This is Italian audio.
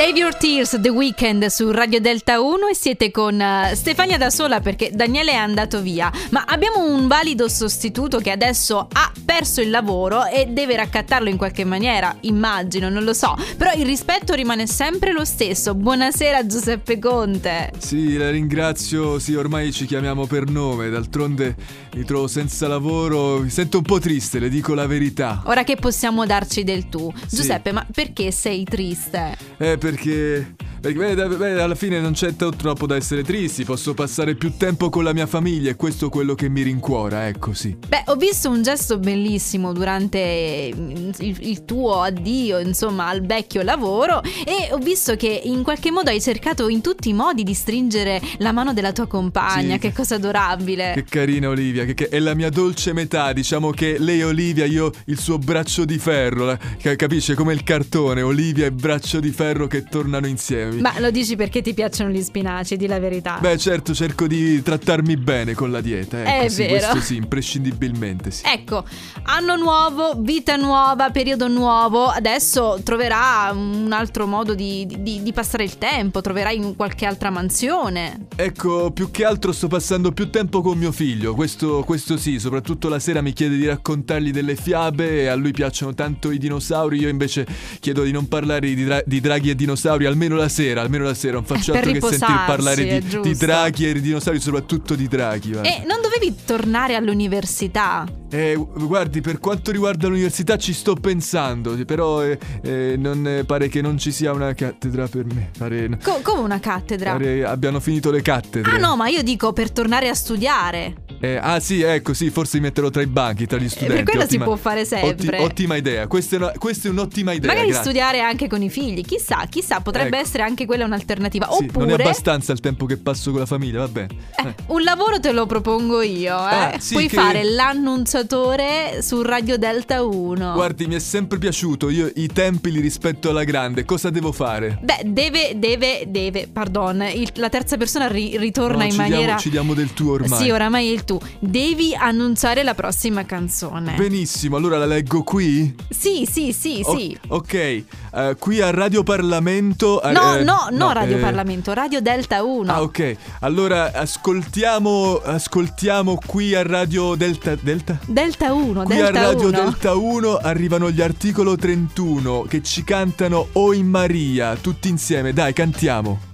Save Your Tears The Weekend su Radio Delta 1 e siete con uh, Stefania da sola perché Daniele è andato via, ma abbiamo un valido sostituto che adesso ha perso il lavoro e deve raccattarlo in qualche maniera, immagino, non lo so, però il rispetto rimane sempre lo stesso. Buonasera Giuseppe Conte. Sì, la ringrazio, sì, ormai ci chiamiamo per nome, d'altronde mi trovo senza lavoro, mi sento un po' triste, le dico la verità. Ora che possiamo darci del tu. Sì. Giuseppe, ma perché sei triste? Eh, perché perché beh, beh, alla fine non c'è troppo da essere tristi, posso passare più tempo con la mia famiglia e questo è quello che mi rincuora, ecco sì. Beh, ho visto un gesto bellissimo durante mm, il, il, tuo addio, insomma, al vecchio lavoro e ho visto che in qualche modo hai cercato in tutti i modi di stringere la mano della tua compagna, sì. che cosa adorabile. Che carina Olivia, che, che, è la mia dolce metà, diciamo che lei Olivia, io il suo braccio di ferro, capisce come il cartone, Olivia e braccio di ferro che tornano insieme. Ma lo dici perché ti piacciono gli spinaci, di la verità. Beh, certo, cerco di trattarmi bene con la dieta. Ecco, È sì, vero. Questo sì, imprescindibilmente sì. Ecco, anno nuovo, vita nuova, periodo nuovo. Adesso troverà un altro modo di, di, di passare il tempo, troverai in qualche altra mansione. Ecco, più che altro sto passando più tempo con mio figlio. Questo, questo sì, soprattutto la sera mi chiede di raccontargli delle fiabe. A lui piacciono tanto i dinosauri. Io invece chiedo di non parlare di, dra- di draghi e dinosauri almeno la sera, almeno la sera. Non faccio altro che sentir parlare di, di, draghi e di dinosauri, soprattutto di draghi. Guarda. E non dovevi tornare all'università? Eh, guardi, per quanto riguarda l'università ci sto pensando, però eh, eh, non, pare che non ci sia una cattedra per me. Pare, Co- come una cattedra? Pare abbiano finito le cattedre. Ah no, ma io dico per tornare a studiare. Eh, ah sì, ecco, sì, forse mi metterò tra i banchi, tra gli studenti. per quello ottima, si può fare sempre. Otti, ottima idea, questa è, una, questa è, un'ottima idea. Magari grazie. studiare anche con i figli, chissà, chissà, potrebbe ecco. essere anche quella un'alternativa. Sì, Oppure... Non è abbastanza il tempo che passo con la famiglia, va bene. Eh, un lavoro te lo propongo io, eh. Ah, sì, Puoi che... fare l'annunciatore su Radio Delta 1. Guardi, mi è sempre piaciuto, io i tempi li rispetto alla grande, cosa devo fare? Beh, deve, deve, deve, pardon, il, la terza persona ri, ritorna no, in ci maniera... Diamo, ci diamo del tu ormai. Sì, oramai il tu. Devi annunciare la prossima canzone. Benissimo, allora la leggo qui? Sì, sì, sì, o- sì. Ok, uh, qui a Radio Parlamento... No, eh, no, no, Radio eh... Parlamento, Radio Delta 1. Ah, ok. Allora ascoltiamo, ascoltiamo qui a Radio Delta... Delta? Delta 1, qui Delta a Radio 1. Delta 1 arrivano gli articolo 31 che ci cantano O in Maria, tutti insieme. Dai, cantiamo.